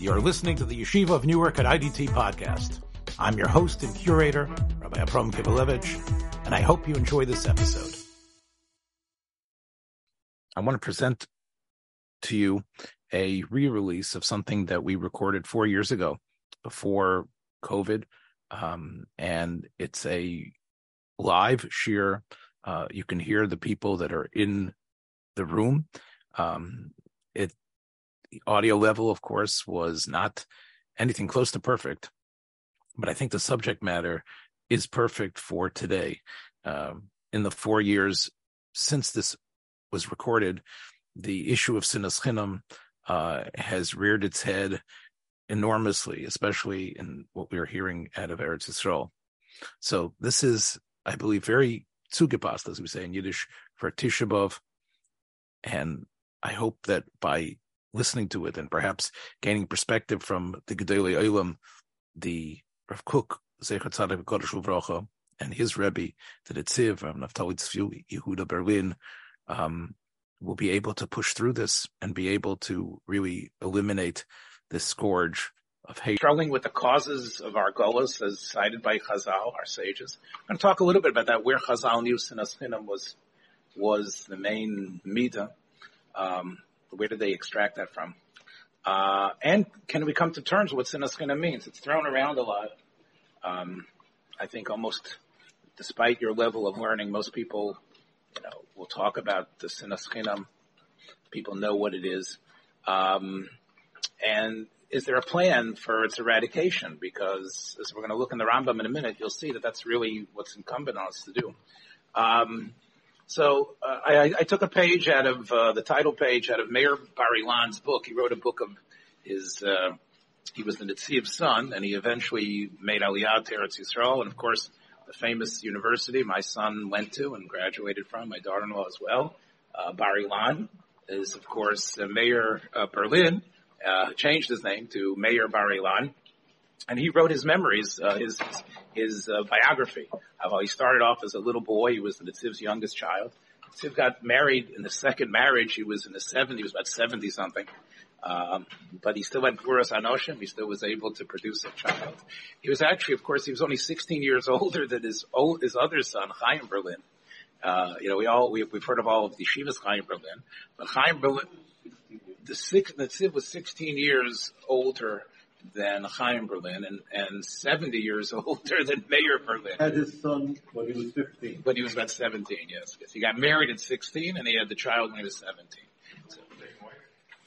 You're listening to the Yeshiva of Newark at IDT podcast. I'm your host and curator, Rabbi Abram Kibalevich, and I hope you enjoy this episode. I want to present to you a re-release of something that we recorded four years ago before COVID. Um, and it's a live shiur. Uh, you can hear the people that are in the room. Um, it, the audio level, of course, was not anything close to perfect, but I think the subject matter is perfect for today. Um, in the four years since this was recorded, the issue of sinas chinam uh, has reared its head enormously, especially in what we are hearing out of Eretz Yisrael. So this is, I believe, very zugepasst, as we say in Yiddish, for Tisha. And I hope that by listening to it and perhaps gaining perspective from the Gedolei Olam, the Rav Kook, Zeichat Tzaddik Kodesh Uvracha, and his Rebbe, the Netziv, Naftali Tzvi, Yehuda Berlin, um, will be able to push through this and be able to really eliminate this scourge of hate. Struggling with the causes of our golas as cited by Chazal, our sages. I'm going to talk a little bit about that, where Chazal knew Sinas was, was the main midah. Um, where did they extract that from? Uh, and can we come to terms with what Sinas Chinam means? It's thrown around a lot. Um, I think almost, despite your level of learning, most people, you know, will talk about the Sinas Chinam. People know what it is. Um, and is there a plan for its eradication? Because as we're going to look in the Rambam in a minute, you'll see that that's really what's incumbent on us to do. Um, so uh, I, I, took a page out of uh, the title page out of Meir Bar-Ilan's book. He wrote a book of his. Uh, he was the Netziv's son, and he eventually made Aliyah to Eretz Yisrael, and of course, the famous university my son went to and graduated from. My daughter-in-law as well. Uh, Bar-Ilan is, of course, Meir Berlin uh, changed his name to Meir Bar-Ilan, and he wrote his memories, uh, his his uh, biography of how he started off as a little boy. He was the Netziv's youngest child. Netziv got married in the second marriage. He was in the 70s. He was about 70 something. Um, but he still had Gvuras Anoshim. He still was able to produce a child. He was actually, of course, he was only 16 years older than his old, his other son, Chaim Berlin. Uh, you know, we all, we, have heard of all of the Shivas Chaim Berlin, but Chaim Berlin, the six, Netziv was 16 years older than Chaim Berlin and, and 70 years older than Meir Berlin. Had his son when he was 15. When he was about 17, yes. yes. He got married at 16 and he had the child when he was 17.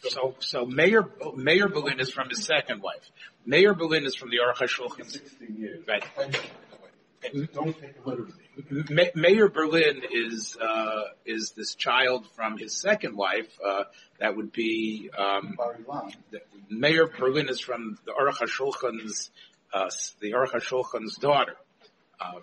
So, so, so Meir, Meir Berlin is from his second wife. Meir Berlin is from the Aruch HaShulchan. 16 years. Right. Don't take it literally. Meir Berlin is uh, is this child from his second wife. Uh, that would be um, Meir Berlin is from the Aruch HaShulchan's uh, the Aruch HaShulchan's daughter. Uh,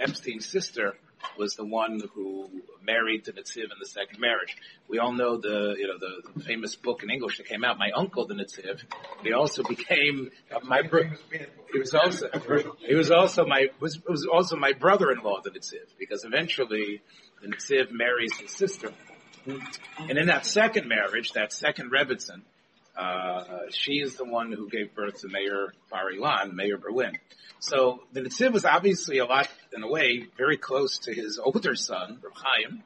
Epstein's sister was the one who married the Netziv in the second marriage. We all know the, you know, the, the famous book in English that came out, My Uncle the Netziv. He also became my, bro- he was also, he was also my, was, was also my brother-in-law the Netziv, because eventually the Netziv marries his sister. And in that second marriage, that second Rebbitzin, uh, she is the one who gave birth to Meir Bar-Ilan, Meir Berlin. So the Netziv was obviously a lot, in a way, very close to his older son, Reb Chaim.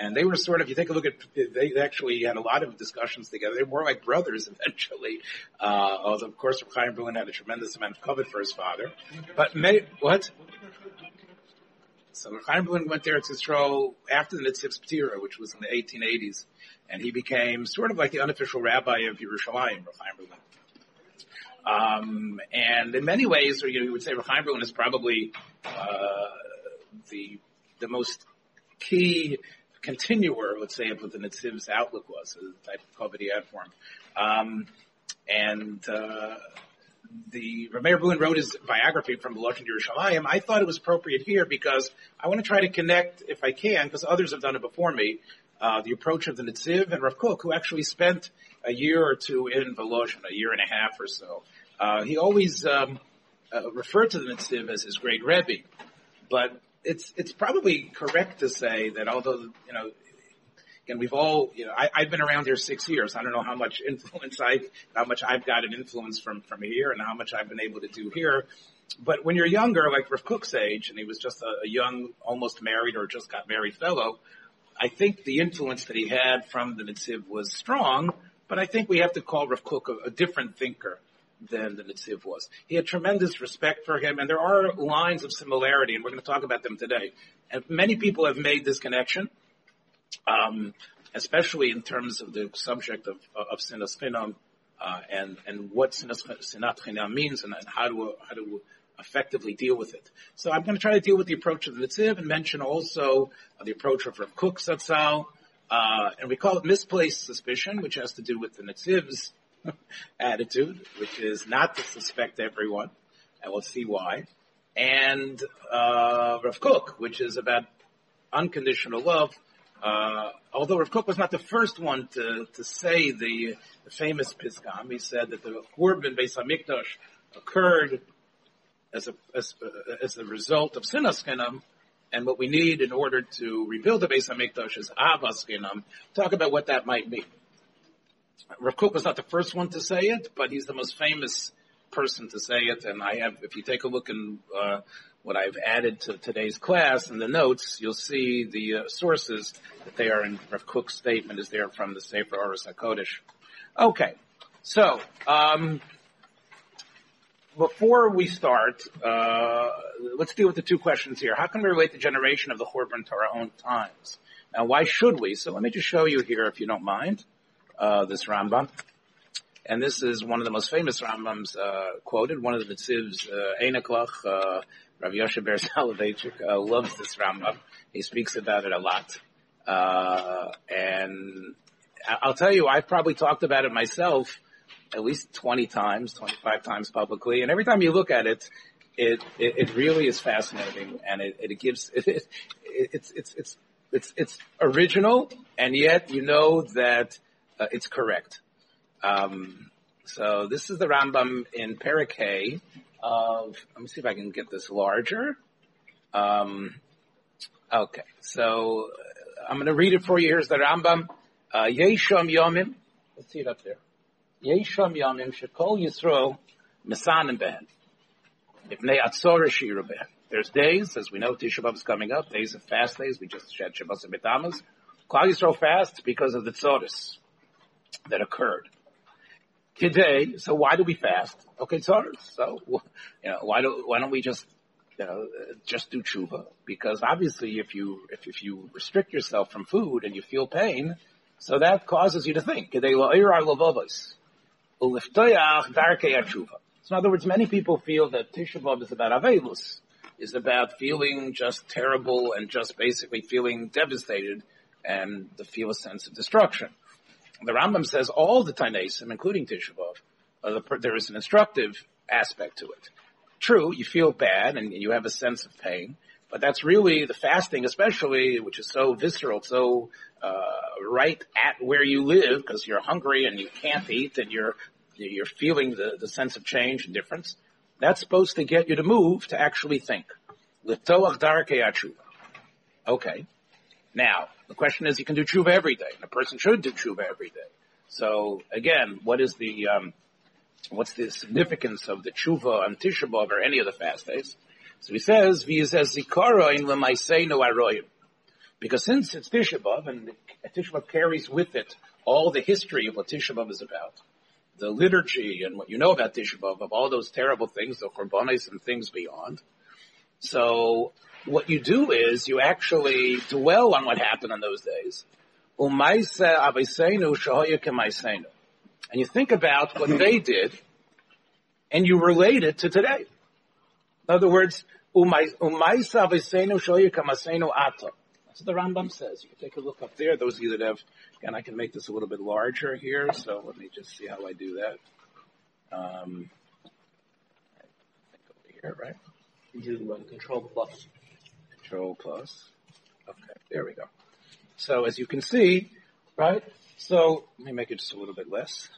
And they were sort of, you take a look at, they actually had a lot of discussions together. They were more like brothers eventually. Uh, although of course Reb Chaim Berlin had a tremendous amount of covet for his father. But May, what? So Reb Chaim Berlin went there to Yisrael after the Netziv's Ptira, which was in the 1880s. And he became sort of like the unofficial rabbi of Yerushalayim, Reb Chaim Berlin. Um, and in many ways, or you would say Chaim Berlin is probably uh, the the most key continuer, let's say, of what the Netziv's outlook was, the type of covet he had for him. Um, and uh, the Rameir Berlin wrote his biography from the Lashon Yerushalayim. I thought it was appropriate here because I want to try to connect, if I can, because others have done it before me, uh, the approach of the Netziv and Rav Kook, who actually spent a year or two in Volozhin, a year and a half or so. Uh, he always um, uh, referred to the Netziv as his great Rebbe, but it's it's probably correct to say that although you know and we've all, you know, I, I've been around here six years. I don't know how much influence I, how much I've got an influence from, from here and how much I've been able to do here. But when you're younger, like Rav Kook's age, and he was just a, a young, almost married or just got married fellow, I think the influence that he had from the Netziv was strong, but I think we have to call Rav Kook a, a different thinker than the Netziv was. He had tremendous respect for him, and there are lines of similarity, and we're going to talk about them today. And many people have made this connection, um, especially in terms of the subject of, of sinas chinam, uh, and, and what sinat chinam means and, and how to, how to effectively deal with it. So I'm going to try to deal with the approach of the Netziv and mention also the approach of Rav Kook Zatzal, uh, and we call it misplaced suspicion, which has to do with the Netziv's attitude, which is not to suspect everyone, and we'll see why. And uh, Rav Kook, which is about unconditional love. Uh, although Rav Kook was not the first one to, to say the, the famous Piskam, he said that the Churban Beis Hamikdash occurred as a, as, as a result of Sinas and what we need in order to rebuild the Beis Hamikdash is Avas Talk about what that might mean. Rav Kook was not the first one to say it, but he's the most famous person to say it. And I have, if you take a look in uh, what I've added to today's class in the notes, you'll see the uh, sources that they are in Rav Kook's statement is there from the Sefer Oros HaKodesh. Okay, so um, before we start, uh, let's deal with the two questions here. How can we relate the generation of the Horban to our own times? Now, why should we? So let me just show you here, if you don't mind uh, this Rambam. And this is one of the most famous Rambams uh, quoted. One of the Netziv's uh, Einaklach, uh, Rav Yoshe Ber Soloveitchik, uh, loves this Rambam. He speaks about it a lot. Uh, and I'll tell you, I've probably talked about it myself at least 20 times, 25 times publicly. And every time you look at it, it, it, it really is fascinating and it, it gives, it, it, it's, it's, it's, it's, it's original and yet you know that uh, it's correct. Um, so this is the Rambam in Parakeh of, let me see if I can get this larger. Um, okay, so uh, I'm going to read it for you. Here's the Rambam. Uh, Yesham Yomim. Let's see it up there. Yesham Yomim Shekol Yisro Mesanim Behen. Ibnei Atzor Shira Behen. There's days, as we know, Tisha B'Av is coming up, days of fast days. We just had Shabbos and Betamas. Klal Yisrael fast because of the tzoris that occurred. Today, so why do we fast? Okay, so, so you know, why do why don't we just you know just do tshuva? Because obviously, if you if if you restrict yourself from food and you feel pain, so that causes you to think. So in other words, many people feel that Tisha B'av is about avelus, is about feeling just terrible and just basically feeling devastated and to feel a sense of destruction the Rambam says all the Tainesim, including Tisha uh, the, there is an instructive aspect to it. True, you feel bad and you have a sense of pain, but that's really the fasting, especially, which is so visceral, so uh, right at where you live, because you're hungry and you can't eat, and you're you're feeling the, the sense of change and difference. That's supposed to get you to move to actually think. Okay. Now, the question is, you can do tshuva every day, and a person should do tshuva every day. So again, what is the um, what's the significance of the tshuva on Tisha B'av or any of the fast days? So he says, "V'yizazikara in l'maiseinu aroyim," because since it's Tisha B'av and Tisha B'av carries with it all the history of what Tisha B'av is about, the liturgy and what you know about Tisha B'av, of all those terrible things, the korbanos and things beyond. So what you do is you actually dwell on what happened in those days. And you think about what they did and you relate it to today. In other words, umaisa ve seno shoyu kamasenu ato. that's what the Rambam says. You can take a look up there. Those of you that have, and I can make this a little bit larger here. So let me just see how I do that. Um, I think over here, right? You do um, control plus. Control plus. Okay, there we go. So as you can see, right? So let me make it just a little bit less.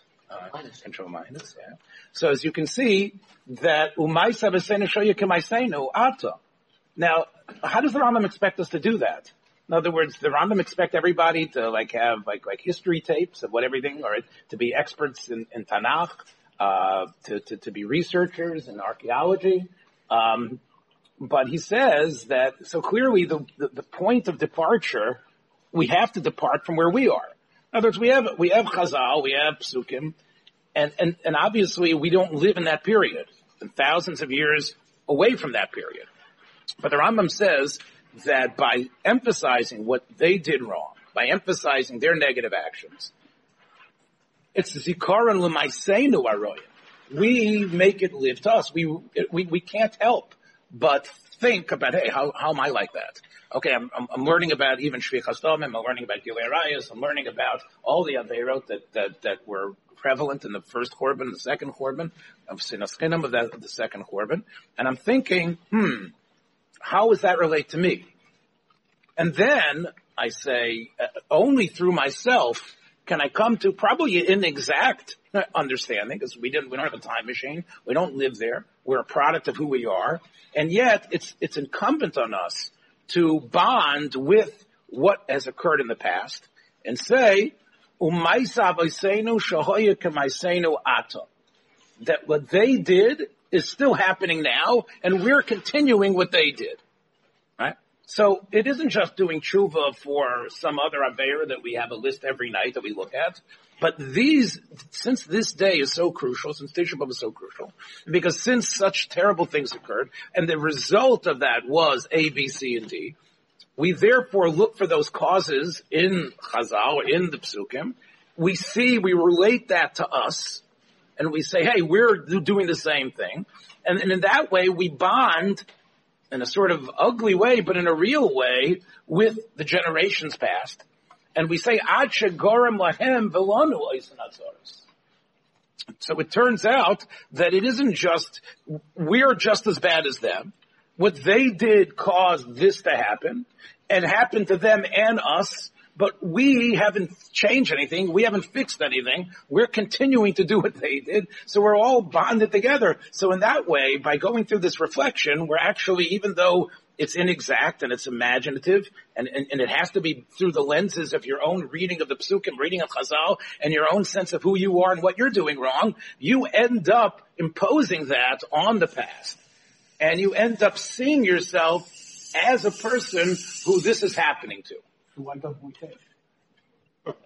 Minus. Control minus, yeah. So as you can see, that umaisa ata. Now, how does the Rambam expect us to do that? In other words, the Rambam expect everybody to like have like like history tapes of what everything, or to be experts in, in Tanakh, uh, to, to to be researchers in archaeology. Um, but he says that so clearly the, the the point of departure, we have to depart from where we are. In other words, we have we have Chazal, we have Psukim, and and and obviously we don't live in that period, and thousands of years away from that period. But the Rambam says that by emphasizing what they did wrong, by emphasizing their negative actions, it's zikaron l'maiseinu aroyim. We make it live to us. We, we, we can't help but think about, hey, how, how am I like that? Okay, I'm, I'm, I'm learning about even Shvichas Domim, I'm learning about Gilei Arayas, I'm learning about all the Averot that, that, that were prevalent in the first Churban, the second Churban, of Sinas Chinam of, that, of the second Churban, and I'm thinking, hmm, how does that relate to me? And then I say, uh, only through myself can I come to probably an exact understanding because we didn't, we don't have a time machine. We don't live there. We're a product of who we are. And yet it's, it's incumbent on us to bond with what has occurred in the past and say, that what they did is still happening now and we're continuing what they did. So it isn't just doing tshuva for some other aver that we have a list every night that we look at, but these, since this day is so crucial, since Tisha B'Av is so crucial, because since such terrible things occurred, and the result of that was A, B, C, and D, we therefore look for those causes in Chazal, in the Psukim. We see, we relate that to us, and we say, hey, we're doing the same thing. And, and in that way, we bond in a sort of ugly way, but in a real way with the generations past. And we say, Ad Gorem Lahem Velanu So it turns out that it isn't just, we're just as bad as them. What they did caused this to happen and happened to them and us but we haven't changed anything. We haven't fixed anything. We're continuing to do what they did. So we're all bonded together. So in that way, by going through this reflection, we're actually, even though it's inexact and it's imaginative and, and, and, it has to be through the lenses of your own reading of the psukim, reading of Chazal, and your own sense of who you are and what you're doing wrong, you end up imposing that on the past. And you end up seeing yourself as a person who this is happening to. So why don't we change?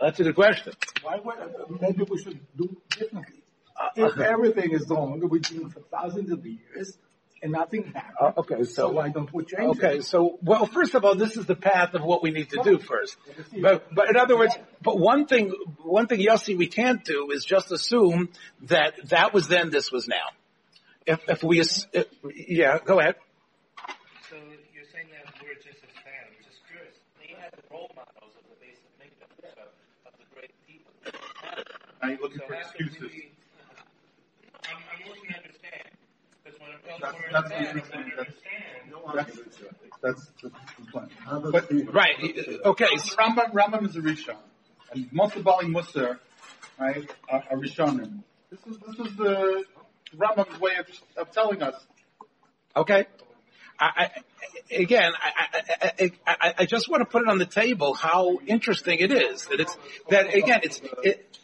That's a good question. Why, why maybe we should do differently. Uh, if everything is wrong, we've been for thousands of years and nothing happened. Uh, okay, so, so, why don't we change okay, it? so well, first of all, this is the path of what we need to do first. But, but in other words, but one thing, one thing, Yossi, we can't do is just assume that that was then, this was now. If, if we, yeah, go ahead. Now you're looking so for excuses. Be, uh, I'm, I'm looking to understand. Because when I'm that's, that's, that's, that's, that's the point. But, right. Okay. So Rambam, Rambam is a Rishon. And most of Bali Musar, right, are, are Rishonim. This is, this is the Rambam's way of, of telling us. Okay. I, I, again, I, I, I, just want to put it on the table how interesting it is that it's that again it's it,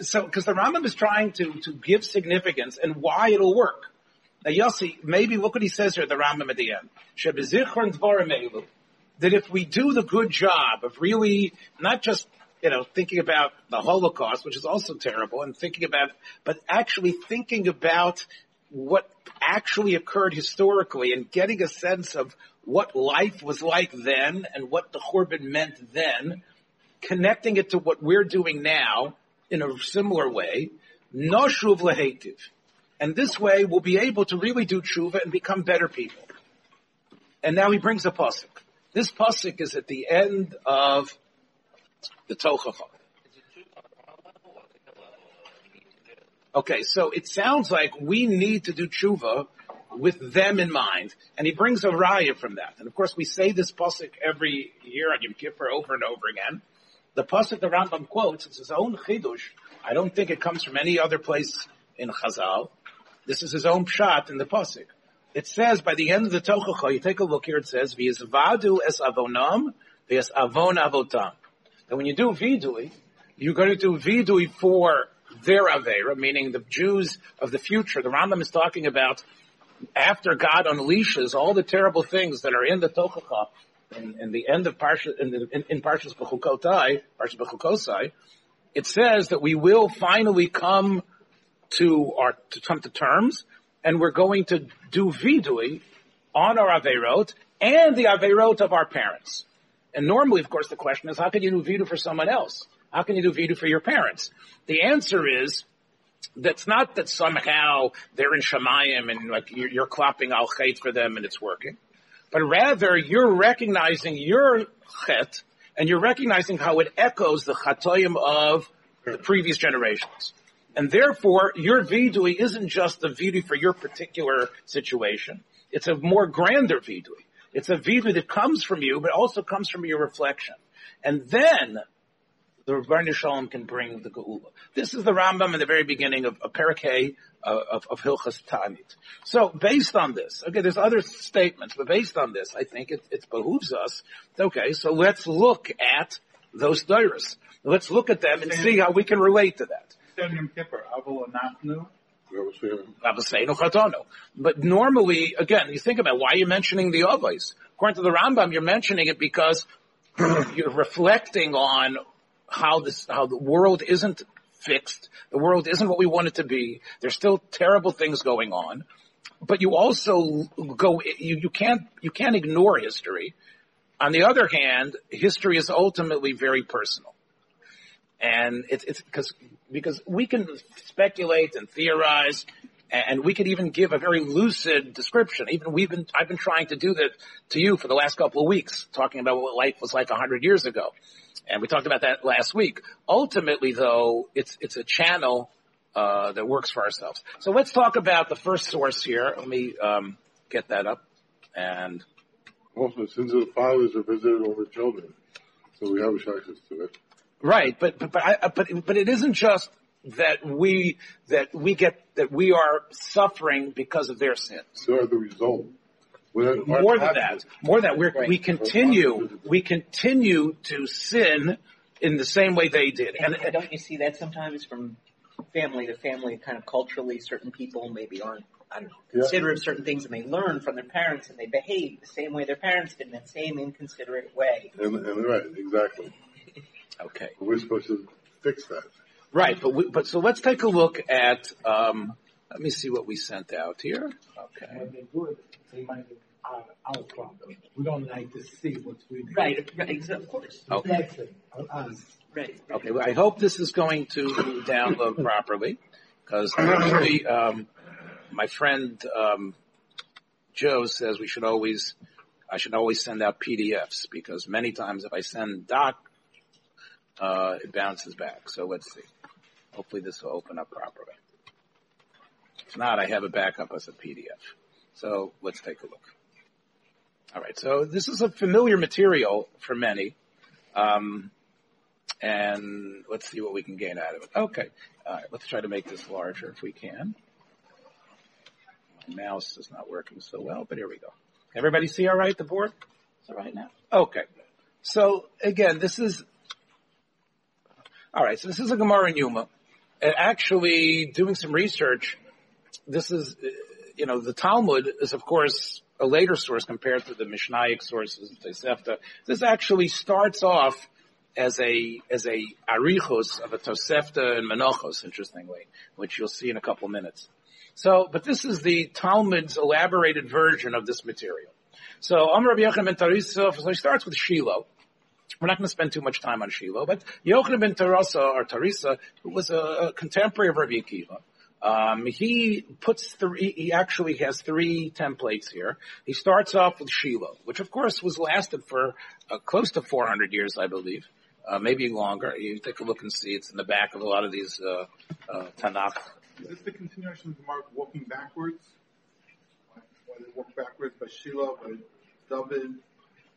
so because the Rambam is trying to to give significance and why it'll work. Now Yossi, maybe look what he says here, the Rambam at the end. That if we do the good job of really not just you know thinking about the Holocaust, which is also terrible, and thinking about, but actually thinking about what actually occurred historically and getting a sense of what life was like then and what the Churban meant then, connecting it to what we're doing now, in a similar way, noshuv lehetiv. And this way we'll be able to really do tshuva and become better people. And now he brings a pasuk. This pasuk is at the end of the Tochacha. Okay, so it sounds like we need to do tshuva with them in mind, and he brings a raya from that. And of course, we say this pasuk every year on Yom Kippur over and over again. The pasuk the Rambam quotes, it's his own chidush. I don't think it comes from any other place in Chazal. This is his own shot in the pasuk. It says by the end of the Tochacha, you take a look here, it says, V'yizvadu es avonam Yes, avon avotam. And when you do vidui, you're going to do vidui for their avera, meaning the Jews of the future. The Rambam is talking about after God unleashes all the terrible things that are in the Tochacha, in, in the end of Parsha, in, in, in Parshas Bechukotai, Parshas it says that we will finally come to our, to come to terms, and we're going to do vidui on our averot and the averot of our parents. And normally, of course, the question is, how can you do vidu for someone else? How can you do vidu for your parents? The answer is, that's not that somehow they're in Shemayim and like you're, you're clapping al for them and it's working, but rather you're recognizing your chet and you're recognizing how it echoes the chatoyim of the previous generations. And therefore, your vidui isn't just a vidui for your particular situation. It's a more grander vidui. It's a vidui that comes from you, but also comes from your reflection. And then the Rebbeinu Shalom can bring the Geula. This is the Rambam in the very beginning of, of Parakeh uh, of, of Hilchas Tanit. So based on this, okay, there's other statements, but based on this, I think it, it behooves us. Okay, so let's look at those dairas. Let's look at them and see how we can relate to that. Shem Yom Kippur, Avol Anachnu. Abbaseinu Chatono. But normally, again, you think about why you're mentioning the Avos. According to the Rambam, you're mentioning it because you're reflecting on how this, how the world isn't fixed. The world isn't what we want it to be. There's still terrible things going on. But you also go, you, you can't, you can't ignore history. On the other hand, history is ultimately very personal. And it's, it's because, because we can speculate and theorize and we could even give a very lucid description. Even we've been, I've been trying to do that to you for the last couple of weeks, talking about what life was like a hundred years ago. And we talked about that last week. Ultimately though, it's, it's a channel, uh, that works for ourselves. So let's talk about the first source here. Let me, um, get that up and Also, sins of the fathers are visited over children. So we have a shaykhs to it. Right, but but but, I, but but it isn't just that we that we get that we are suffering because of their sins. They are the result. We're- More than that, more than that, we're, we continue we continue to sin in the same way they did, And, and and don't you see that sometimes from family to family, kind of culturally, certain people maybe aren't, I don't know, considerate of certain things and they learn from their parents and they behave the same way their parents did in that same inconsiderate way. And, and right, exactly. okay, We're supposed to fix that. right, but we, but so let's take a look at. Um, let me see what we sent out here. Okay, When they do it, they might our, our problem. We don't like to see what's really Right, right, of course. Okay. reflecting on us. Right. Okay, well, I hope this is going to download properly because usually, um, my friend um, Joe says we should always, I should always send out PDFs because many times if I send doc, uh, it bounces back. So let's see. Hopefully this will open up properly. If not, I have a backup as a PDF. So let's take a look. All right, so this is a familiar material for many. Um, and let's see what we can gain out of it. Okay. All right. Let's try to make this larger if we can. My mouse is not working so well, but here we go. Everybody see all right the board? Is it right now? Okay. So again, this is, all right. So this is a Gemara in Yoma. And actually doing some research, this is, you know, the Talmud is of course a later source compared to the Mishnaic sources, the Tosefta. This actually starts off as a as a arichos of a Tosefta and Menachos, interestingly, which you'll see in a couple minutes. So, but this is the Talmud's elaborated version of this material. So, Amr Rabbi Yochanan ben Tarisa, so he starts with Shiloh. We're not going to spend too much time on Shiloh, but Yochanan ben Tarasa or Tarisa, who was a, a contemporary of Rabbi Akiva, um, he puts three, he actually has three templates here. He starts off with Shiloh, which of course was lasted for uh, close to 400 years, I believe. Uh, maybe longer. You take a look and see it's in the back of a lot of these, uh, uh, Tanakh. Is this the continuation of the mark walking backwards? Why they walk backwards by Shiloh, by David?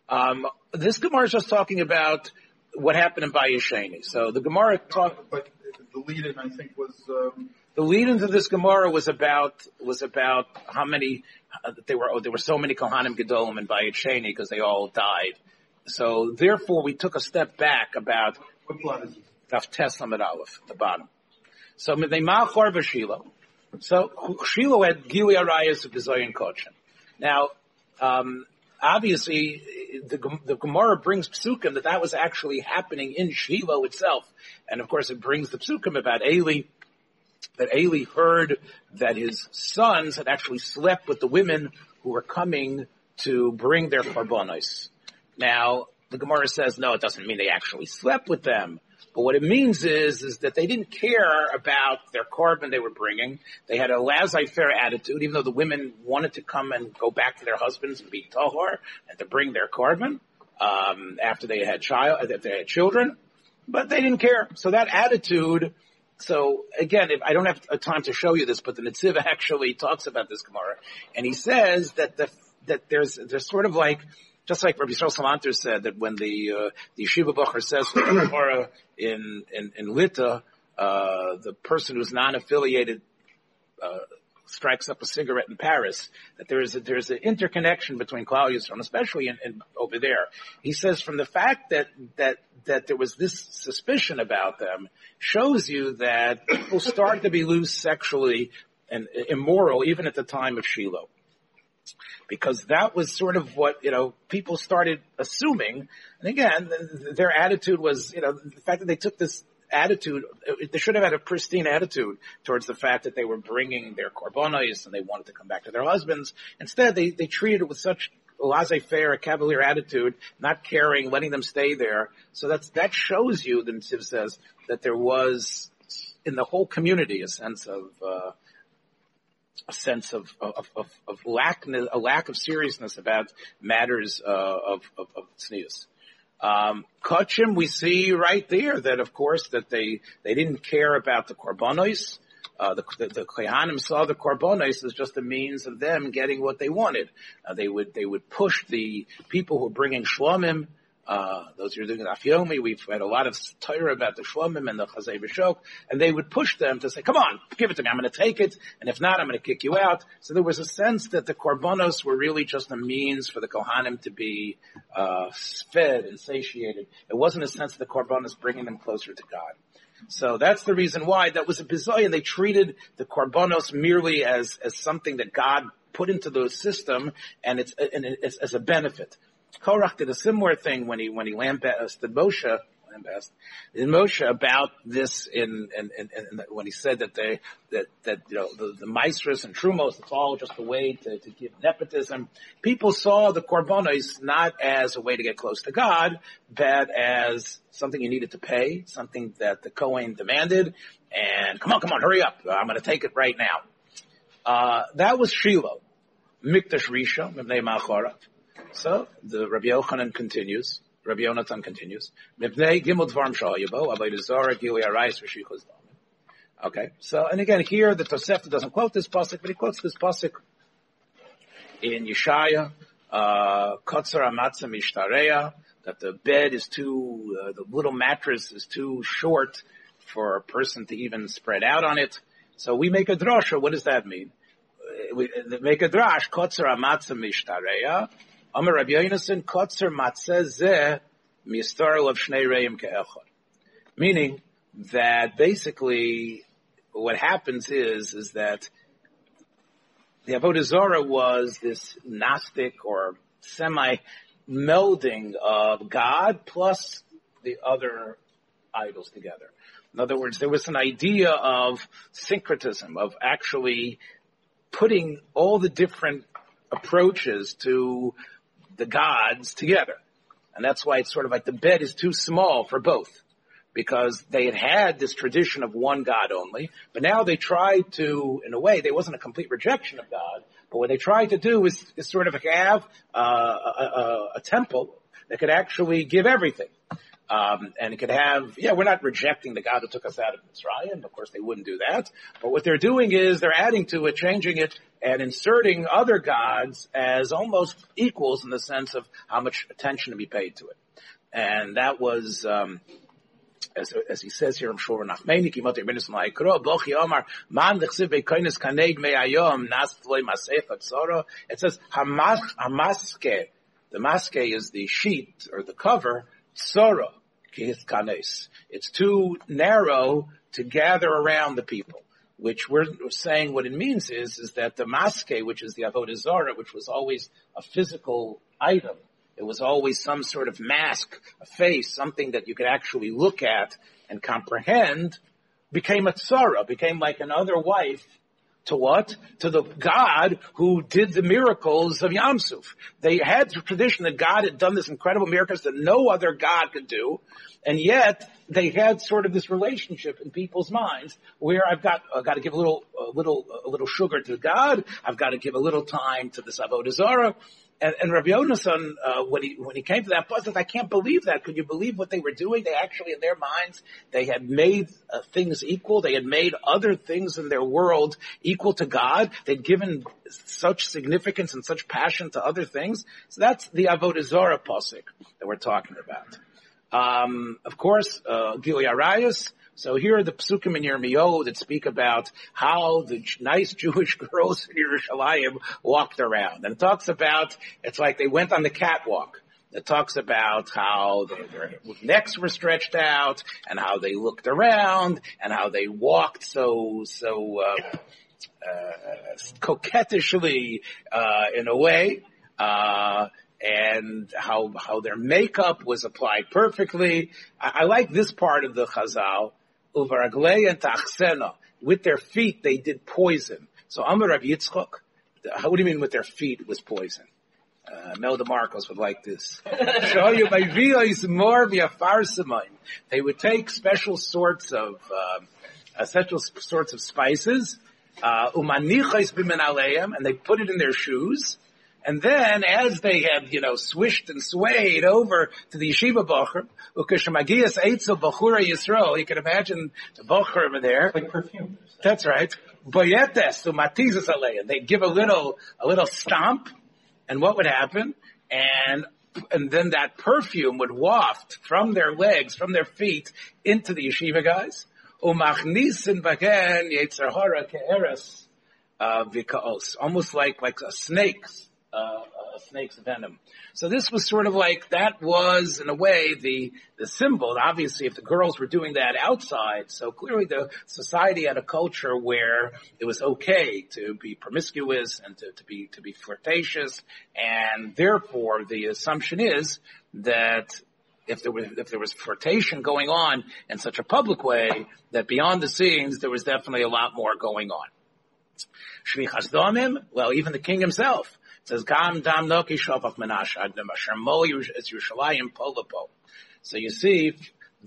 Um, this Gemara is just talking about what happened in Bayesheni. So the Gemara talk, But the lead-in, I think, was um, the lead into this Gemara was about was about how many uh, there were. Oh, there were so many Kohanim Gedolim in Bayit Sheni because they all died so therefore we took a step back about What plot is? Daf Tes Lamed Aleph, the bottom. So they Machor v'Shilo. So Shilo had Gili Arayas of Gezayin Kochin. Now, um, obviously, the, the Gemara brings psukim that that was actually happening in Shiloh itself, and of course it brings the psukim about Eli, that Eli heard that his sons had actually slept with the women who were coming to bring their korbanos. Now, the Gemara says, no, it doesn't mean they actually slept with them. But what it means is, is that they didn't care about their korban they were bringing. They had a laissez-faire attitude, even though the women wanted to come and go back to their husbands and be tahor and to bring their korban um, after they had child, if they had children, but they didn't care. So that attitude. So again, if I don't have a time to show you this, but the Netziv actually talks about this Gemara, and he says that the that there's there's sort of like just like Rabbi Yisrael Salanter said that when the uh, the yeshiva bacher says Gemara in in in Lita, uh, the person who's non-affiliated uh, strikes up a cigarette in Paris, that there is a, there's an interconnection between Yisrael, and especially in, in, over there. He says from the fact that that that there was this suspicion about them shows you that people start to be loose sexually and immoral even at the time of Shiloh because that was sort of what you know people started assuming. And again, their attitude was you know the fact that they took this attitude. They should have had a pristine attitude towards the fact that they were bringing their korbanos and they wanted to come back to their husbands. Instead, they they treated it with such laissez-faire, a cavalier attitude, not caring, letting them stay there. So that's that shows you, the Netziv says, that there was in the whole community a sense of. Uh, a sense of of, of, of lack a lack of seriousness about matters uh, of of, of tznius. Um, Kachim, we see right there that of course that they they didn't care about the korbanos. Uh, the, the, the saw the korbanos as just a means of them getting what they wanted. Uh, they would they would push the people who were bringing shlomim uh, those who are doing Afyomi, we've had a lot of Torah about the Shlomim and the Chazay B'Shok, and they would push them to say, come on, give it to me, I'm to take it, and if not, I'm to kick you out. So there was a sense that the Korbanos were really just a means for the Kohanim to be, uh, fed and satiated. It wasn't a sense of the Korbanos bringing them closer to God. So that's the reason why that was a bizarre, and they treated the Korbanos merely as, as something that God put into the system, and it's, and it's as a benefit. Korach did a similar thing when he when he lambasted Moshe, lambasted in Moshe about this in, in, in, in, when he said that they that that you know the, the and trumos it's all just a way to, to give nepotism. People saw the korbanos not as a way to get close to God, but as something you needed to pay, something that the Kohen demanded, and come on, come on, hurry up, I'm going to take it right now. Uh, that was Shiloh, Mikdash Rishon, Mibnei Machorat. So the Rabbi Yochanan continues. Rabbi Yonatan continues. Okay. So and again here the Tosefta doesn't quote this pasuk, but he quotes this pasuk in Yeshaya. Uh, Kotzer amatzah mishtareya that the bed is too, uh, the little mattress is too short for a person to even spread out on it. So we make a drasha. What does that mean? We make a drash. Kotzer amatzah mishtareya. Amar Rabbi Kotzer Matzeh Zeh of Shnei Reim. Meaning that basically what happens is, is that the Avodah Zarah was this Gnostic or semi melding of God plus the other idols together. In other words, there was an idea of syncretism, of actually putting all the different approaches to the gods together. And that's why it's sort of like the bed is too small for both. Because they had had this tradition of one God only, but now they tried to, in a way, there wasn't a complete rejection of God, but what they tried to do is, is sort of have uh, a, a, a temple that could actually give everything. Um, and it could have, yeah, we're not rejecting the God who took us out of Mitzrayim. Of course, they wouldn't do that. But what they're doing is they're adding to it, changing it, and inserting other gods as almost equals in the sense of how much attention to be paid to it. And that was, um, as, as he says here, I'm sure, Masech It says, Hamas, Hamaske, The maske is the sheet or the cover. Tsora It's too narrow to gather around the people. Which we're saying what it means is, is that the maske, which is the avodah zarah, which was always a physical item, it was always some sort of mask, a face, something that you could actually look at and comprehend, became a tsara, became like another wife to what? To the God who did the miracles of Yamsuf. They had the tradition that God had done this incredible miracles that no other God could do, and yet they had sort of this relationship in people's minds where I've got I've got to give a little a little a little sugar to God, I've got to give a little time to this avodah zarah, and, and Rabbi Yonason, uh, when he when he came to that said, "I can't believe that. Could you believe what they were doing? They actually, in their minds, they had made uh, things equal. They had made other things in their world equal to God. They'd given such significance and such passion to other things. So that's the avodah zarah pasuk that we're talking about. Um, of course, uh, Gilui Arayos. So here are the psukim in Yirmiyahu that speak about how the nice Jewish girls in Yerushalayim walked around. And it talks about, it's like they went on the catwalk. It talks about how they, their necks were stretched out and how they looked around and how they walked so, so, uh, uh, coquettishly, uh, in a way. Uh, and how how their makeup was applied perfectly. I, I like this part of the Chazal. Uvaraglei and Tachsena. With their feet, they did poison. So Amar Rav Yitzchok, how what do you mean with their feet was poison? Uh, Mel DeMarcos would like this. Show you my is more They would take special sorts of um, uh, special sorts of spices, uh, and they put it in their shoes. And then, as they had, you know, swished and swayed over to the yeshiva bocher, ukashamagias eitzel bachura yisrael, you can imagine the bocher over there. Like perfume. That's right. Boyetes, umatizas aleya. They'd give a little, a little stomp, and what would happen? And and then that perfume would waft from their legs, from their feet, into the yeshiva guys. Umachnisin bagen yetzerhara ke'eres uh, vikaos. Almost like, like a snake uh, a snake's venom. So this was sort of like that was in a way the the symbol. Obviously, if the girls were doing that outside, so clearly the society had a culture where it was okay to be promiscuous and to, to be to be flirtatious, and therefore the assumption is that if there was if there was flirtation going on in such a public way, that beyond the scenes there was definitely a lot more going on. Shvichas domim, well, even the king himself says, Gam dam noki shofach menashe mo es Yerushalayim polapo. So you see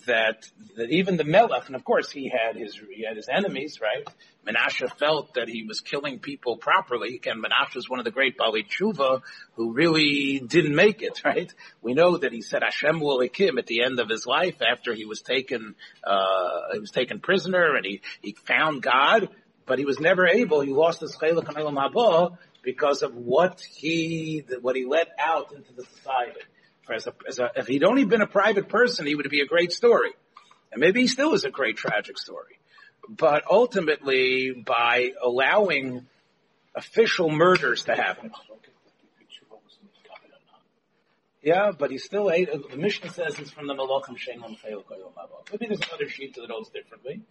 that, that even the Melech, and of course he had his, he had his enemies, right? Menashe felt that he was killing people properly. Again, Menashe was one of the great Bali Tshuva who really didn't make it, right? We know that he said Hashem will him at the end of his life after he was taken, uh, he was taken prisoner and he, he found God, but he was never able, he lost his Chelak Haba because of what he what he let out into the society. As a, as a, if he'd only been a private person, he would be a great story, and maybe he still is a great tragic story. But ultimately, by allowing official murders to happen, yeah, but he still ate. Uh, the Mishnah says it's from the Malachim Shem Maybe there's another sheet that holds differently,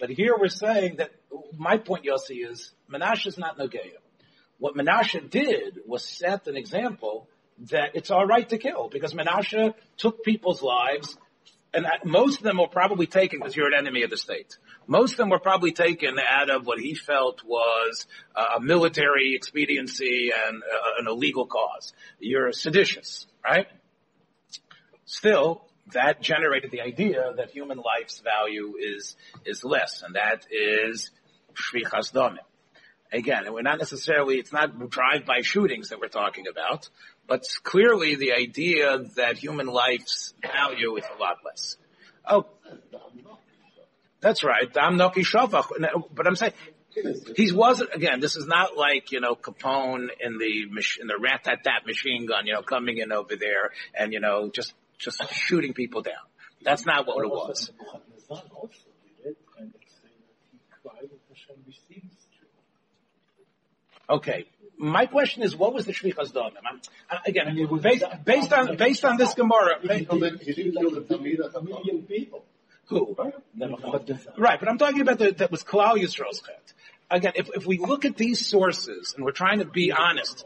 but here we're saying that my point, Yossi, is Menashe is not Nogayim. What Menashe did was set an example that it's all right to kill because Menashe took people's lives and most of them were probably taken because you're an enemy of the state. Most of them were probably taken out of what he felt was a military expediency and an illegal cause. You're seditious, right? Still, that generated the idea that human life's value is, is less, and that is shvichas damim. Again, we're not necessarily, it's not drive-by shootings that we're talking about, but clearly the idea that human life's value is a lot less. Oh, that's right. Dam Noki Shavach. But I'm saying, he wasn't, again, this is not like, you know, Capone in the, in the rat tat tat machine gun, you know, coming in over there and, you know, just, just shooting people down. That's not what it was. Okay. my question is, what was the shvichas damim? I'm- I- Again, And based, based on based on this Gemara, He killed it- he didn't kill the A million people. who? Right, but I'm talking about the, that was Klal Yisrael's chet. Again, if, if we look at these sources and we're trying to be honest,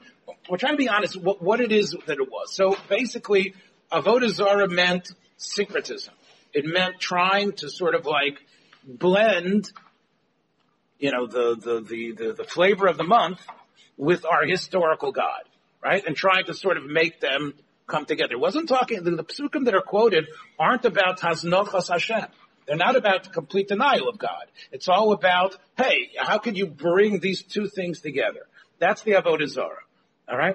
we're trying to be honest what, what it is that it was. So basically, Avodah Zarah meant syncretism. It meant trying to sort of like blend, you know, the, the, the, the, the flavor of the month with our historical God, right? And trying to sort of make them come together. It wasn't talking, the, the psukim that are quoted aren't about Haznochas Hashem. They're not about complete denial of God. It's all about, hey, how can you bring these two things together? That's the Avodah Zarah. All right?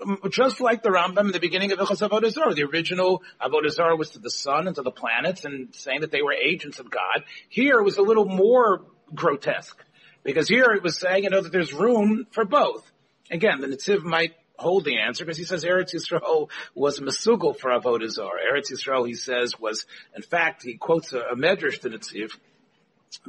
Um, Just like the Rambam in the beginning of Ilchas Avodah Zarah, the original Avodah Zarah was to the sun and to the planets and saying that they were agents of God. Here it was a little more grotesque because here it was saying, you know, that there's room for both. Again, the Netziv might hold the answer because he says Eretz Yisrael was Mesugel for Avodah Zarah. Eretz Yisrael, he says, was, in fact, he quotes a, a medrash to Netziv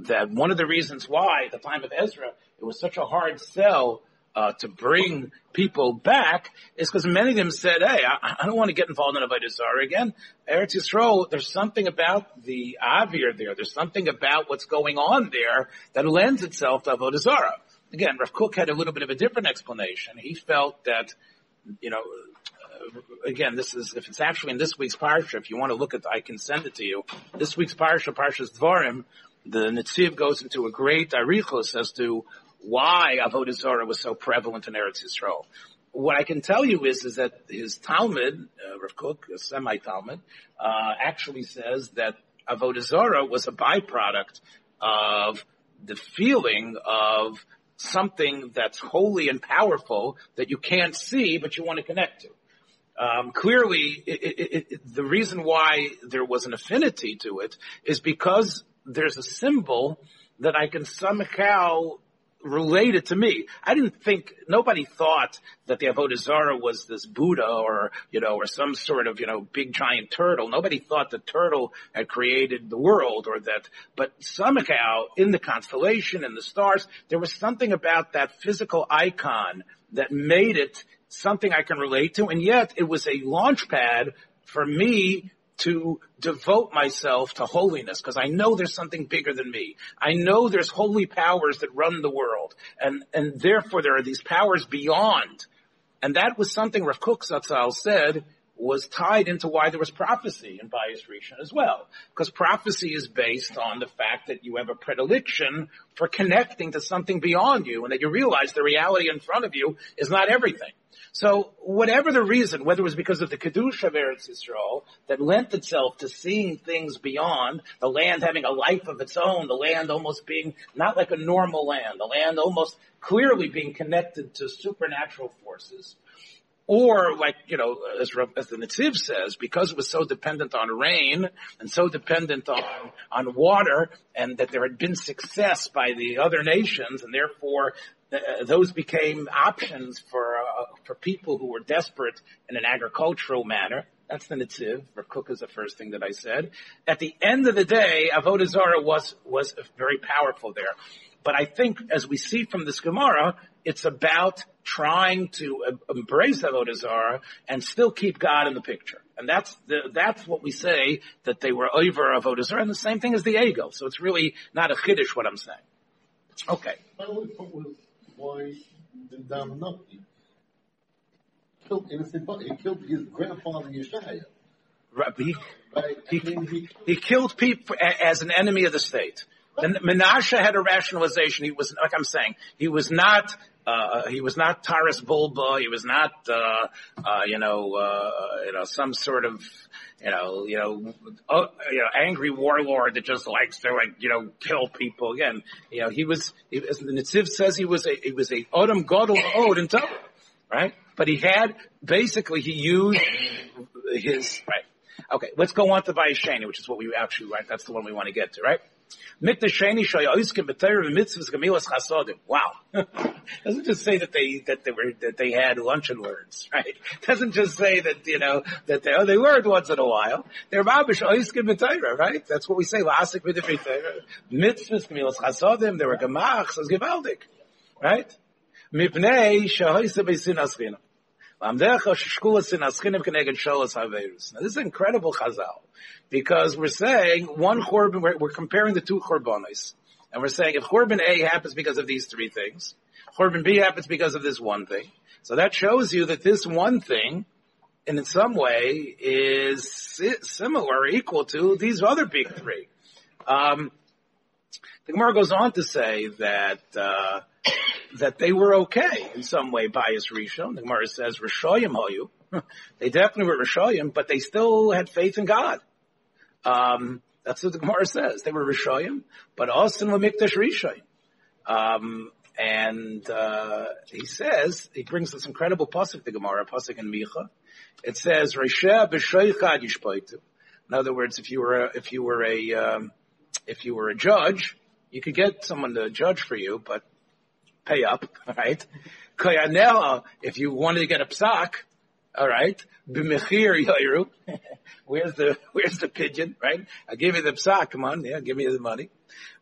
that one of the reasons why at the time of Ezra it was such a hard sell uh, to bring people back is because many of them said, "Hey, I, I don't want to get involved in Avodah Zarah again." Eretz Yisrael, there's something about the Avir there. There's something about what's going on there that lends itself to Avodah. Again, Rav Kook had a little bit of a different explanation. He felt that, you know, uh, again, this is, if it's actually in this week's parsha, if you want to look at, I can send it to you. This week's parsha, Parshas Dvarim, the Netziv goes into a great arichos as to why Avodah Zarah was so prevalent in Eretz Yisrael. What I can tell you is, is that his Talmud, uh, Rav Kook, a semi-Talmud, uh, actually says that Avodah Zarah was a byproduct of the feeling of something that's holy and powerful that you can't see, but you want to connect to. Um, clearly, it, it, it, the reason why there was an affinity to it is because there's a symbol that I can somehow relate it to me. I didn't think nobody thought that the Avodah Zarah was this Buddha or you know or some sort of you know big giant turtle. Nobody thought the turtle had created the world or that. But somehow in the constellation and the stars, there was something about that physical icon that made it something I can relate to, and yet it was a launch pad for me to devote myself to holiness because I know there's something bigger than me. I know there's holy powers that run the world and, and therefore there are these powers beyond. And that was something Rav Kook Zatzal said was tied into why there was prophecy in Bayis Rishon as well. Because prophecy is based on the fact that you have a predilection for connecting to something beyond you and that you realize the reality in front of you is not everything. So whatever the reason, whether it was because of the Kedusha of Eretz Yisrael that lent itself to seeing things beyond, the land having a life of its own, the land almost being not like a normal land, the land almost clearly being connected to supernatural forces, or like, you know, as, as the Netziv says, because it was so dependent on rain and so dependent on, on water and that there had been success by the other nations and therefore uh, those became options for, uh, for people who were desperate in an agricultural manner. That's the Netziv. Rav Kook is the first thing that I said. At the end of the day, Avodah Zarah was, was very powerful there. But I think as we see from this Gemara, it's about trying to embrace Avodah Zarah and still keep God in the picture. And that's the, that's what we say that they were over Avodah Zarah and the same thing as the Egel. So it's really not a chiddush what I'm saying. Okay. My only point was why did Dam Nafti killed innocent body? He killed his grandfather Yeshaya. Right, He, Right? He- I mean, he, he killed people as an enemy of the state. Menashe had a rationalization. He was, like I'm saying, he was not, uh, he was not Taras Bulba. He was not, uh, uh, you know, uh, you know, some sort of, you know, you know, uh, you know, angry warlord that just likes to like, you know, kill people. Again, you know, he was, he, as the Netziv says, he was a, he was a Odom Godel Od right? But he had, basically, he used his, right. Okay, let's go on to Vayishani, which is what we actually, right, that's the one we want to get to, right? Wow. Doesn't just say that they, that they were, that they had luncheon words, right? Doesn't just say that, you know, that they, oh, they learned once in a while. They're Mabish Oiskim B'Torah, right? That's what we say, Lasik B'Torah. Mitzvahs Gemilas Chasodim, they were Gemachs, as right? Mipnei shahoisa b'sinas chinam. Now this is incredible chazal. Because we're saying one korban, we're, we're comparing the two korbanos. And we're saying if korban A happens because of these three things, korban B happens because of this one thing. So that shows you that this one thing, and in some way, is similar or equal to these other big three. Um, the Gemara goes on to say that uh, that they were okay in some way. Bayis Rishon. The Gemara says Rishoyim hoyu. they definitely were Rishoyim, but they still had faith in God. Um, that's what the Gemara says. They were Rishoyim, but Austin were Mikdash Rishon. Um, and uh, he says he brings this incredible pasuk the Gemara pasuk in Micha. It says yishpoitu. In other words, if you were a, if you were a um, if you were a judge, you could get someone to judge for you, but pay up, right? Koyanela, if you wanted to get a psak, all right, b'mechir yoiru. Where's the where's the pigeon, right? I give you the psak. Come on, yeah, give me the money.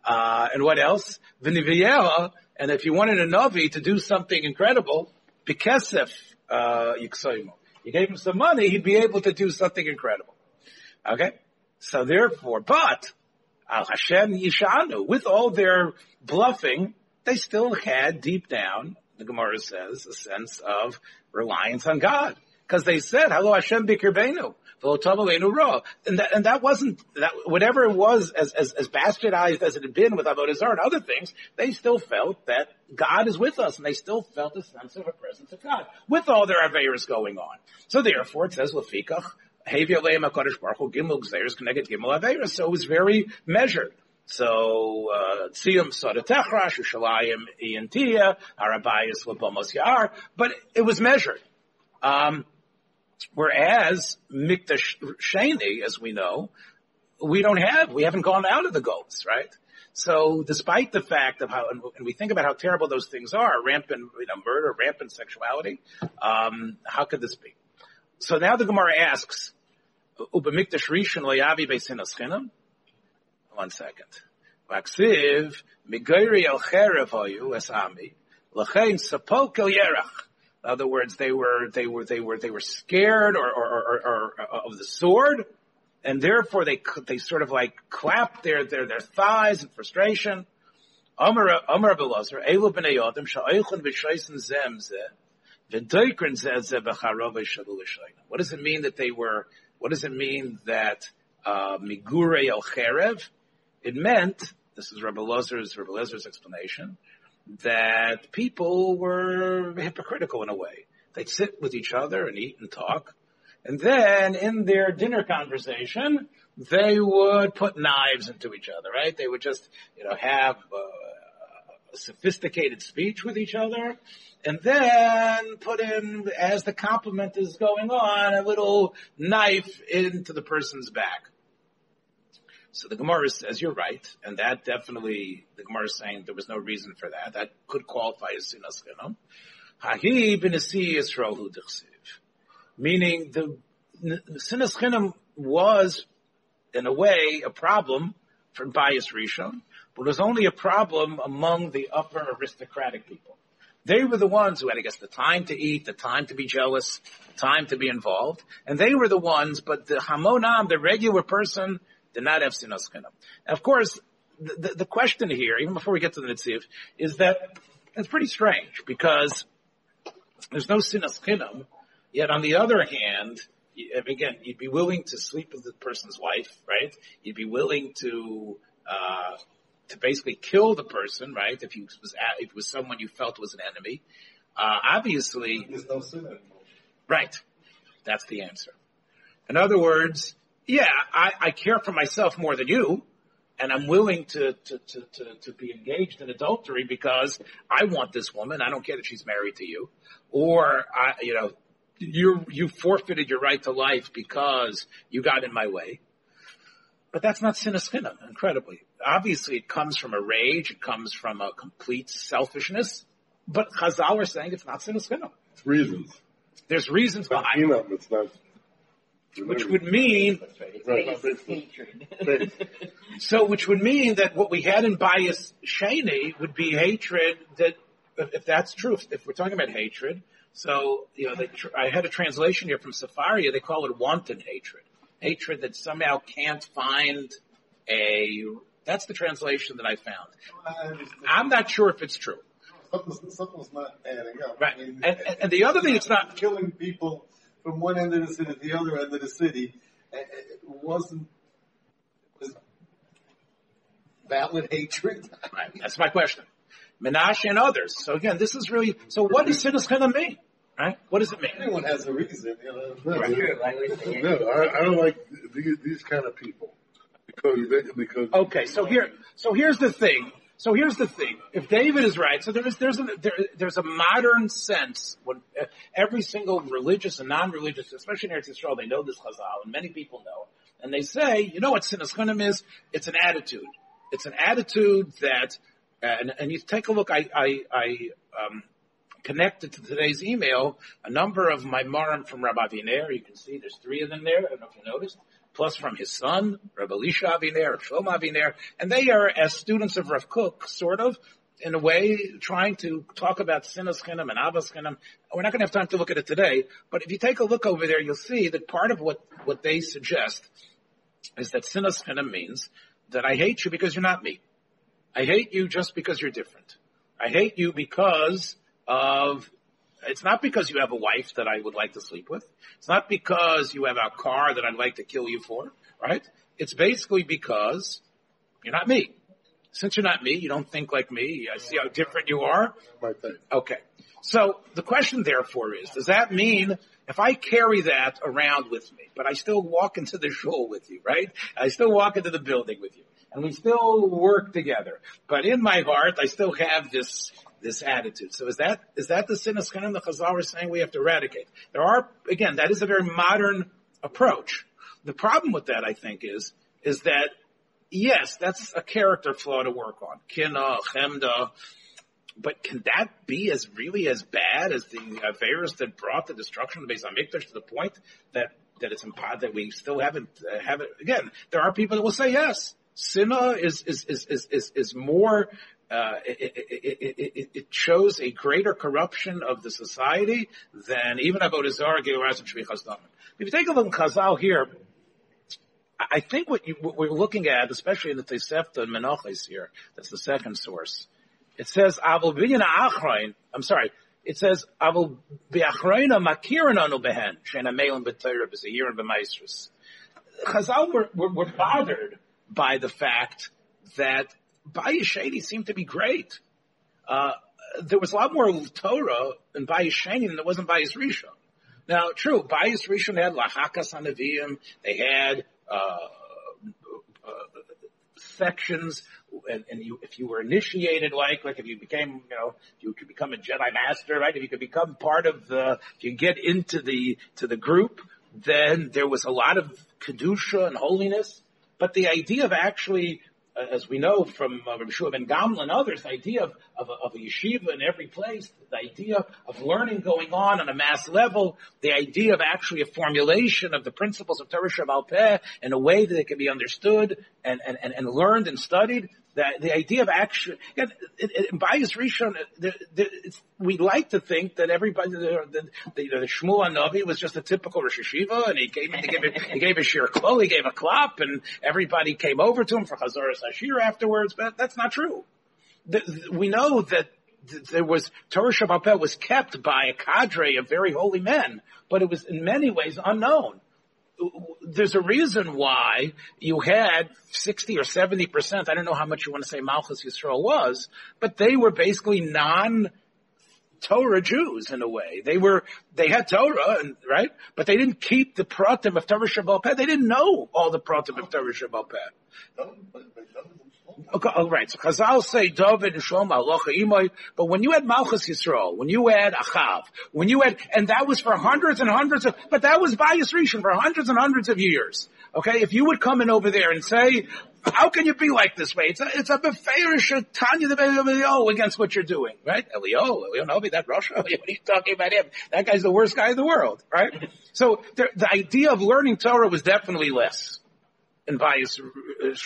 Uh, and what else? V'niviyela, and if you wanted a navi to do something incredible, b'kesef uh. You gave him some money, he'd be able to do something incredible. Okay, so therefore, but Al Hashem Yishanu, with all their bluffing, they still had deep down, the Gemara says, a sense of reliance on God. Because they said, Hello Hashem Bikirbeinu. And that, and that wasn't, that, whatever it was, as, as, as bastardized as it had been with Avodah Zarah and other things, they still felt that God is with us, and they still felt a sense of a presence of God, with all their Averas going on. So therefore, it says, Averas. So it was very measured. So, uh, Tziyum Soda Techrash, Ushalayim Iyantia, Arabayas Labomos Yar, but it was measured. Um, whereas Mikdash Sheni, as we know, we don't have, we haven't gone out of the goals, right? So despite the fact of how, and we think about how terrible those things are, rampant, you know, murder, rampant sexuality, um, how could this be? So now the Gemara asks, Ubamikdash Rishon Chinam? One second. Vaksiv, Migayri El Cherev Hoyu Esami, Yerach. In other words, they were, they were, they were, they were scared or, or, or, or, of the sword, and therefore they, they sort of like clapped their, their, their thighs in frustration. Amar, B'nei what does it mean that they were, what does it mean that, uh, Migure El Cherev? It meant, this is Rabbi Lozer's, Rabbi Lozer's explanation, that people were hypocritical in a way. They'd sit with each other and eat and talk. And then in their dinner conversation, they would put knives into each other, right? They would just, you know, have uh, sophisticated speech with each other and then put in, as the compliment is going on, a little knife into the person's back. So the Gemara says, you're right, and that definitely, the Gemara is saying there was no reason for that. That could qualify as sinas chinam. Hahi Yisrael hu Meaning the, sinas chinam was, in a way, a problem for bayis rishon, but it was only a problem among the upper aristocratic people. They were the ones who had, I guess, the time to eat, the time to be jealous, time to be involved. And they were the ones, but the hamonam, the regular person, did not have sinas chinam. Of course, the, the, question here, even before we get to the Netziv, is that it's pretty strange because there's no sinas chinam, yet on the other hand, again, you'd be willing to sleep with the person's wife, right? You'd be willing to, uh, to basically kill the person, right? If he was if it was someone you felt was an enemy, uh, obviously, There's no sin anymore. right? That's the answer. In other words, yeah, I, I care for myself more than you, and I'm willing to, to, to, to, to be engaged in adultery because I want this woman. I don't care that she's married to you, or I, you know, you you forfeited your right to life because you got in my way. But that's not sinas chinam, incredibly. Obviously, it comes from a rage. It comes from a complete selfishness. But Chazal are saying it's not sinas chinam. It's reasons. There's reasons behind it, it's not. Which would mean Right. Hatred. so, which would mean that what we had in bayis sheni would be hatred that if, if that's true, if, if we're talking about hatred, so you know, they, tr- I had a translation here from Sefaria. They call it wanton hatred, hatred that somehow can't find a. That's the translation that I found. I i'm not sure if it's true. Something's, something's not adding up. Right. I mean, And, and, and the other thing, it's not killing people from one end of the city to the other end of the city. uh, It wasn't was valid hatred. Right. That's my question. Menashe and others. So again, this is really, so what does sinas kind of mean? Right? What does it mean? Everyone has a reason, you know. Right. True, I would. No, I, I don't like these, these kind of people because because Okay, so here, so here's the thing. So here's the thing. If David is right, so there's there's a there, there's a modern sense when uh, every single religious and non-religious, especially in Eretz Yisrael, they know this Chazal, and many people know, and they say, you know what sinas chinam is? It's an attitude. It's an attitude that, and, and you take a look. I I, I um, connected to today's email a number of my marim from Rabbi Viner, You can see there's three of them there. I don't know if you noticed. Plus from his son, Rabbi Elisha Aviner, Shlomo Aviner, and they are as students of Rav Kook, sort of, in a way, trying to talk about sinas chinim and avas chinim. We're not going to have time to look at it today, but if you take a look over there, you'll see that part of what, what they suggest is that sinas chinim means that I hate you because you're not me. I hate you just because you're different. I hate you because of, it's not because you have a wife that I would like to sleep with. It's not because you have a car that I'd like to kill you for, right? It's basically because you're not me. Since you're not me, you don't think like me. I see how different you are. Okay. So the question therefore is, does that mean if I carry that around with me, but I still walk into the shul with you, right? I still walk into the building with you and we still work together, but in my heart, I still have this, this attitude. So is that, is that the sin of Chanim the Chazal is saying we have to eradicate? There are, again, that is a very modern approach. The problem with that, I think, is, is that yes, that's a character flaw to work on. Kina, chemda, but can that be as really as bad as the virus that brought the destruction of the Beis Hamikdash to the point that that it's impo- that we still haven't uh, have it again? There are people that will say yes. Sinna is is is is is, is more. Uh, it, it, it, it, shows a greater corruption of the society than even Avodah Zarah, Geras, and Shvichas. If you take a look at Chazal here, I think what, you, what we're looking at, especially in the Tosefta and Menachos here, that's the second source. It says. I'm sorry. It says, "Avol biachreina makirin anu behen shena meilin b'Torah b'zehir and b'maisrus." Chazal were, were, were bothered by the fact that Bayis Sheni seemed to be great. Uh, there was a lot more Torah in Bayis Sheni than there was in Bayis Rishon. Now, true, Bayis Rishon had Lahakas Anavim. They had uh, uh, sections, and, and you, if you were initiated, like like if you became, you know, if you could become a Jedi Master, right? If you could become part of the, if you get into the to the group, then there was a lot of kedusha and holiness. But the idea of actually as we know from uh, Rabbi Shua ben Gamla and others, the idea of, of, a, of a yeshiva in every place, the idea of learning going on on a mass level, the idea of actually a formulation of the principles of Torah Sheb'al Peh in a way that they can be understood and, and, and, and learned and studied, the, the idea of action, it, in Bayis Rishon, we like to think that everybody, the, the, the, the Shmuel Hanavi was just a typical Rosh Yeshiva, and he came he gave a, he gave a shiur he gave a klap, and everybody came over to him for Chazaras Hashiur afterwards, but that's not true. We know that there was, Torah Shabbat was kept by a cadre of very holy men, but it was in many ways unknown there's a reason why you had 60 or 70 percent. I don't know how much you want to say Malchus Yisrael was, but they were basically non Torah Jews in a way. They were, they had Torah, and, right? But they didn't keep the pratim of Torah Shabbat. They didn't know all the pratim of Torah Shabbat. Okay, all right. So Chazal say David and Shlomo Alocha Imoy, but when you had Malchus Yisrael, when you had Achav, when you had, and that was for hundreds and hundreds of, but that was Bayis Rishon for hundreds and hundreds of years. Okay, if you would come in over there and say, how can you be like this way? It's a, it's a beferish Tanya the Elio against what you're doing, right? Elio, Elio Novi, that Russia, what are you talking about him? That guy's the worst guy in the world, right? So the idea of learning Torah was definitely less. In bias,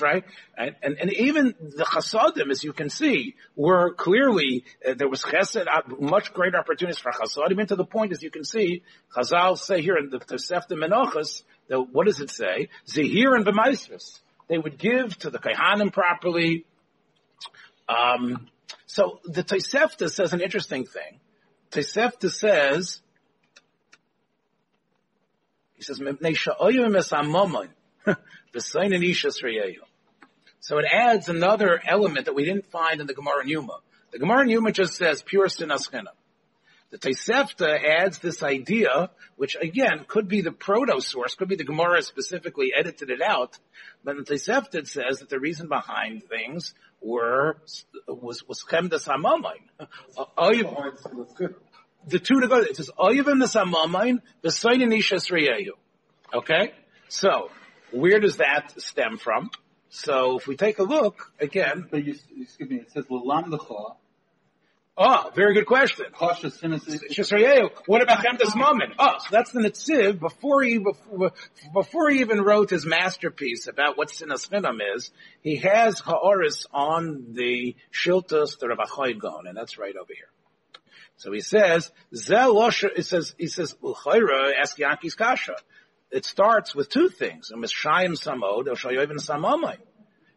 right? And, and, even the chasadim, as you can see, were clearly, uh, there was chesed, uh, much greater opportunities for chasadim, and to the point, as you can see, Chazal say here in the Tosefta Menachos, what does it say? Zehir and B'maisris. They would give to the Kaihanim properly. Um, so the Tosefta says an interesting thing. Tosefta says, he says, "Mepnei sha'oyim esamomon, v'sayin ishas reyeyu." So it adds another element that we didn't find in the Gemara Yoma. The Gemara Yoma just says pure sinas chinam. The Tosefta adds this idea, which again could be the proto source, could be the Gemara specifically edited it out, but the Tosefta says that the reason behind things were was was chemdas hamamayim. Uh, the two together. It says oyivim nesamamayim v'soyin ishas reyehu. Okay, so where does that stem from? So if we take a look again, But you, excuse me, it says l'lam lecha, oh, ah, very good question. kasha sinas. Shesrayehu. What about Chemdas Mammon? Oh, so that's the Netziv before he before, before he even wrote his masterpiece about what Sinas Chinam is. He has Ha'oris on the Shiltas the Achai Gaon, and that's right over here. So he says, it says, he says, L'chayra, ask Yanki's Kasha. It starts with two things. Mishayim Samod, El Shayoivin Samamai.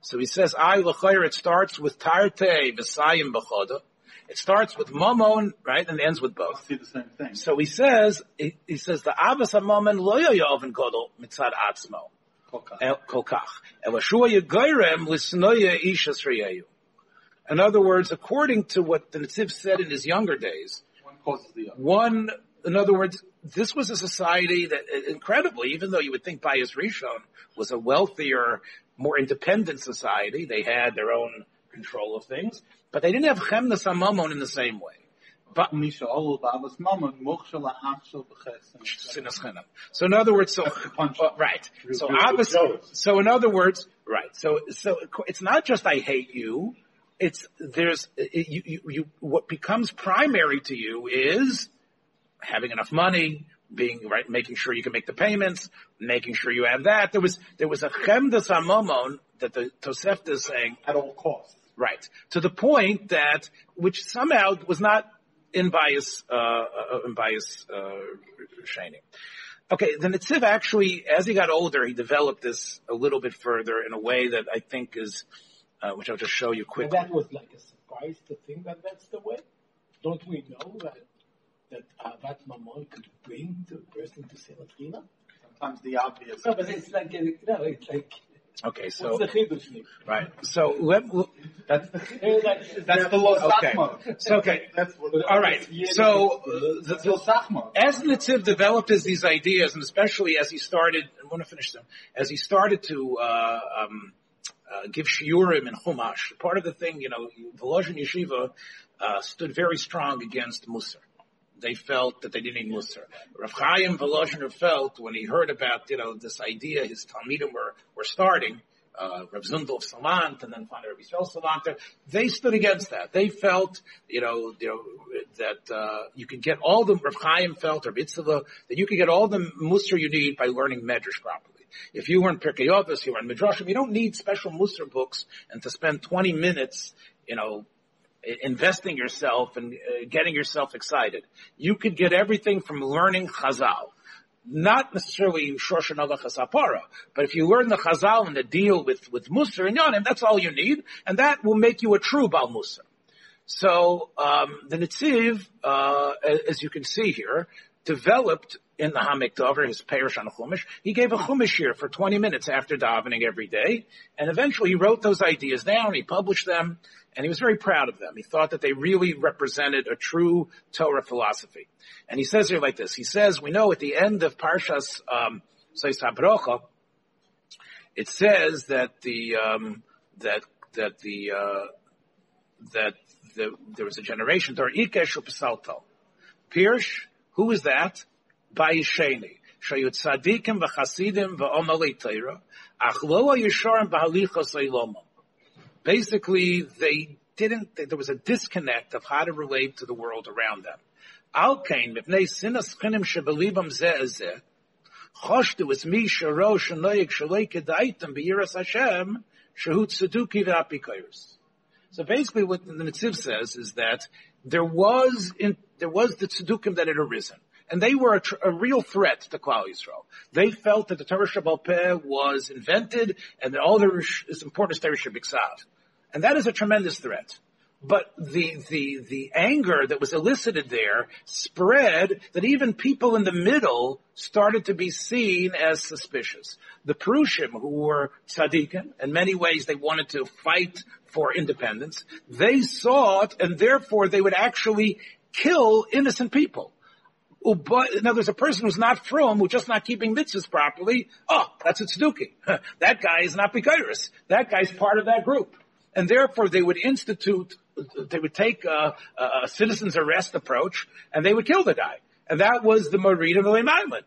So he says, I L'chayra, it starts with Tarte, V'sayim B'choda. It starts with Mamon, right, and ends with both. See the same thing. So he says, he, he says, the Abbas HaMomen lo yoyoven kodol mitzad atzmo. Kolkach. Kolkach. Elashua yegoyrem lisnoya ishas reyeyu. In other words, according to what the Netziv said in his younger days, One causes the other. one, in other words, this was a society that, incredibly, even though you would think Bayis Rishon was a wealthier, more independent society, they had their own control of things, but they didn't have Chemdas HaMamon in the same way. But Misha Olul Babas Mammon, Moksha La'achshel B'ches. Sinas Chinam. So in other words, so That's the punch. right. So obviously, so in other words, right. So so it's not just I hate you. It's there's you, you you what becomes primary to you is having enough money, being right, making sure you can make the payments, making sure you have that. There was there was a chemdas amomon that the Tosefta is saying At all costs. Right. To the point that, which somehow was not in bias, uh, uh, in bias, uh, shining. Okay, the Netziv actually, as he got older, he developed this a little bit further in a way that I think is, uh, which I'll just show you And quickly. that was like a surprise to think that that's the way. Don't we know that that Avat Mamon could bring the person to Selatrina? Sometimes the obvious. No, but it's like a, you know, it's like Okay, what's so, the chidush right. So let, That's the, that's the Lo Okay. So, okay. That's what. All right. So, uh, the, That's as Netziv developed his, these ideas, and especially as he started, I want to finish them, as he started to uh, um, uh, give shiurim and chumash, part of the thing, you know, Volozhin Yeshiva uh, stood very strong against Musar. They felt that they didn't need Musar. Rav Chaim Volozhiner felt when he heard about, you know, this idea his Talmidim were, were starting, uh, Rav Zundel of Salant and then finally Rav Yisrael Salant, they stood against that. They felt, you know, you know, that, uh, you could get all the, Rav Chaim felt, or Bitzela, that you could get all the Musar you need by learning Medrash properly. If you were in Pirkei Avos, you were in Midrashim, you don't need special Musar books and to spend 20 minutes, you know, investing yourself and uh, getting yourself excited. You could get everything from learning Chazal. Not necessarily Shoshan Allah Chazapara, but if you learn the Chazal and the deal with, with Musar and Yonim, that's all you need, and that will make you a true Bal Musar. So, um, the Netziv, uh, as you can see here, developed in the Ha'amek Davar, his Perish on a Chumash. He gave a Chumash here for 20 minutes after davening every day, and eventually he wrote those ideas down, he published them, and he was very proud of them. He thought that they really represented a true Torah philosophy. And he says here like this, he says, we know at the end of Parshas, um, Seis it says that the, um, that, that the, uh, that the, there was a generation, Dor Ikesh Upesalto. Pirsh, who is that? Bayisheni. Shayut Tzadikim v'chasidim v'omalei Torah. Ach lo yisharim b'halichos eilomim. Basically, they didn't, there was a disconnect of how to relate to the world around them. So basically what the Netziv says is that there was in, there was the tzedukim that had arisen. And they were a, tr- a real threat to Klal Yisrael. They felt that the Torah Sheb'al Peh was invented and that all there is important is Torah Shabbat And that is a tremendous threat. But the, the, the anger that was elicited there spread that even people in the middle started to be seen as suspicious. The Prushim, who were tzaddikim, in many ways they wanted to fight for independence, they it and therefore they would actually kill innocent people. But now there's a person who's not from, who's just not keeping mitzvahs properly. Oh, that's a tzduki. that guy is not begairus. That guy's part of that group. And therefore they would institute, they would take a, a citizen's arrest approach and they would kill the guy. And that was the Marid of the Island.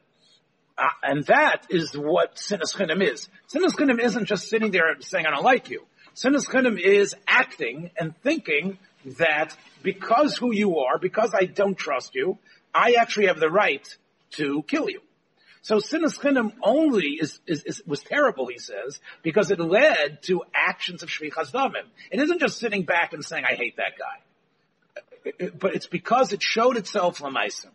Uh, and that is what Sinas Chinim is. Sinas Chinim isn't just sitting there and saying, I don't like you. Sinas Chinim is acting and thinking that because who you are, because I don't trust you, I actually have the right to kill you. So sinas chinim only is, is, is, was terrible, he says, because it led to actions of shvichas damim. It isn't just sitting back and saying, I hate that guy. but it's because it showed itself lamaisim.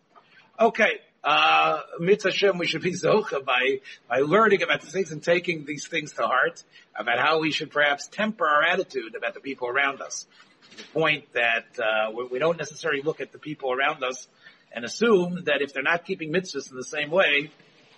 Okay, uh, mitzvah we should be zocha by, by learning about these things and taking these things to heart, about how we should perhaps temper our attitude about the people around us. The point that, uh, we don't necessarily look at the people around us and assume that if they're not keeping mitzvahs in the same way,